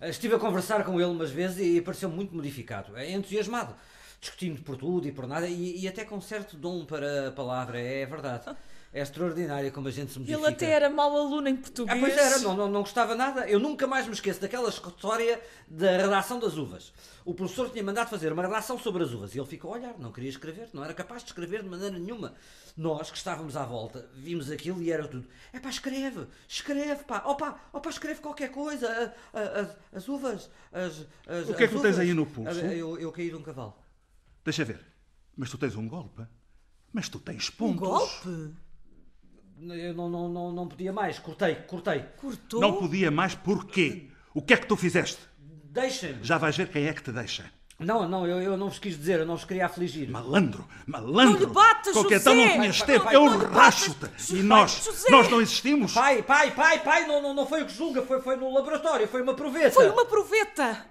Ah, Estive a conversar com ele umas vezes e pareceu muito modificado. É entusiasmado. Discutindo por tudo e por nada e, e até com certo dom para a palavra. É verdade. É extraordinário como a gente se modifica. Ele até era mau aluno em Ah, português. pois era, não, não, não gostava nada. Eu nunca mais me esqueço daquela história da redação das uvas. O professor tinha mandado fazer uma redação sobre as uvas e ele ficou a olhar, não queria escrever, não era capaz de escrever de maneira nenhuma. Nós que estávamos à volta, vimos aquilo e era tudo: é pá, escreve, escreve, pá, ó pá, ó pá, escreve qualquer coisa. as, as uvas, as, as O que é que tu tens uvas." aí no pulso? Ah, Eu, eu caí de um cavalo. Deixa ver. Mas tu tens um golpe. Mas tu tens Um pontos. golpe? Eu não, não, não, não podia mais, cortei, cortei. Cortou? Não podia mais porquê? O que é que tu fizeste? Deixem-me. Já vais ver quem é que te deixa. Não, não, eu, eu não vos quis dizer, eu não vos queria afligir. Malandro, malandro. Não lhe batas, Qualquer José! tal não tinhas tempo. pai, Eu racho-te. E nós, José! nós não existimos? Pai, pai, pai, pai, não, não, não foi o que julga, foi, foi no laboratório, foi uma proveta. Foi uma proveta!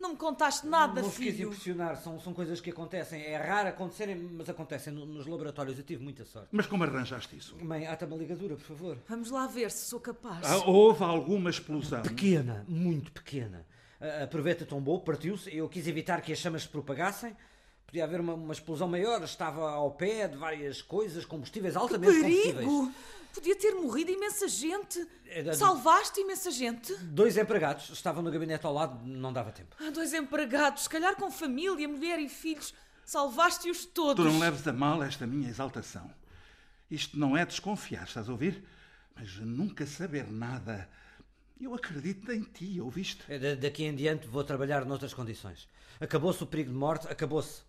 Não me contaste nada, Não filho. impressionar, são, são coisas que acontecem. É raro acontecerem, mas acontecem no- nos laboratórios. Eu tive muita sorte. Mas como arranjaste isso? Mãe, ata uma ligadura, por favor. Vamos lá ver se sou capaz. Ah, houve alguma explosão? Pequena, muito pequena. A, a proveta tombou, partiu-se. Eu quis evitar que as chamas se propagassem. Podia haver uma, uma explosão maior. Estava ao pé de várias coisas, combustíveis altamente combustíveis. Perigo! Podia ter morrido imensa gente. Era- Salvaste imensa gente. Dois empregados estavam no gabinete ao lado, não dava tempo. Ah, dois empregados, se calhar com família, mulher e filhos. Salvaste-os todos. Tu não leves a mal esta minha exaltação. Isto não é desconfiar, estás a ouvir? Mas nunca saber nada. Eu acredito em ti, ouviste? É, da- Daqui em diante vou trabalhar noutras condições. Acabou-se o perigo de morte, acabou-se.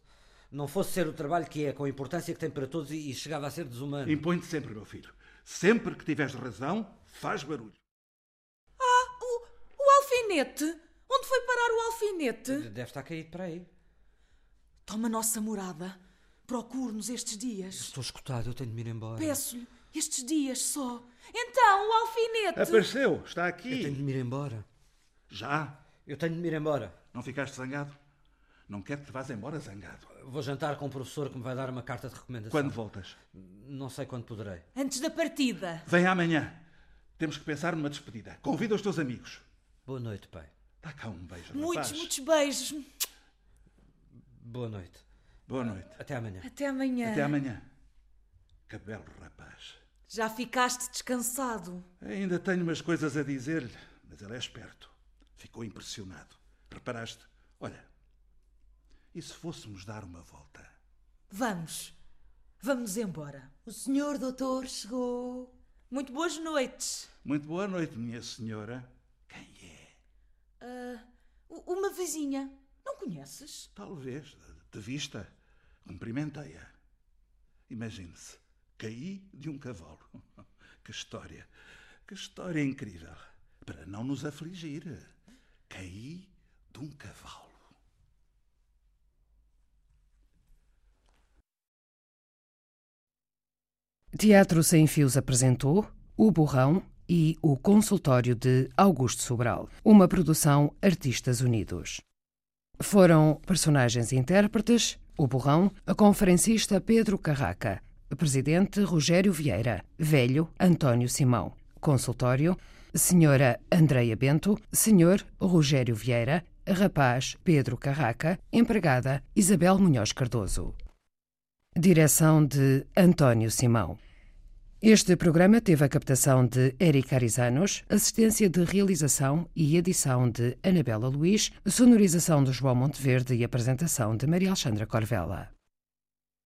Não fosse ser o trabalho que é, com a importância que tem para todos e, e chegava a ser desumano. Impõe-te sempre, meu filho. Sempre que tiveres razão, faz barulho. O, o alfinete? Onde foi parar o alfinete? Deve estar caído para aí. Toma a nossa morada. Procure-nos estes dias. Estou escutado, eu tenho de me ir embora. Peço-lhe, estes dias só. Então, o alfinete. Apareceu, está Eu tenho de aqui. me ir embora. Já? Eu tenho de me ir embora. Não ficaste zangado? Não quero que te vás embora zangado. Vou jantar com um professor que me vai dar uma carta de recomendação. Quando voltas? Não sei quando poderei. Antes da partida. Vem amanhã. Temos que pensar numa despedida. Convida os teus amigos. Boa noite, pai. Dá cá um beijo, Muitos, rapaz. muitos beijos. Boa noite. Boa noite. Até amanhã. Até amanhã. Até amanhã. Que belo rapaz. Já ficaste descansado. Ainda tenho umas coisas a dizer-lhe, mas ele é esperto. Ficou impressionado. Reparaste? Olha, e se fôssemos dar uma volta? Vamos. Vamos embora. O senhor doutor chegou. Muito boas noites. Muito boa noite, minha senhora. Quem é? Ah, u- uma vizinha. Não conheces? Talvez, de vista. Cumprimentei-a. Imagine-se, caí de um cavalo. Que história, que história incrível. Para não nos afligir, caí de um cavalo. Teatro Sem Fios apresentou O Borrão e O Consultório de Augusto Sobral, uma produção Artistas Unidos. Foram personagens e intérpretes o Borrão, a conferencista Pedro Carraca, presidente Rogério Vieira, velho António Simão, consultório Senhora Andreia Bento, Senhor Rogério Vieira, rapaz Pedro Carraca, empregada Isabel Munhoz Cardoso. Direção de António Simão. Este programa teve a captação de Eric Arizanos, assistência de realização e edição de Anabela Luiz, sonorização de João Monteverde e apresentação de Maria Alexandra Corvella.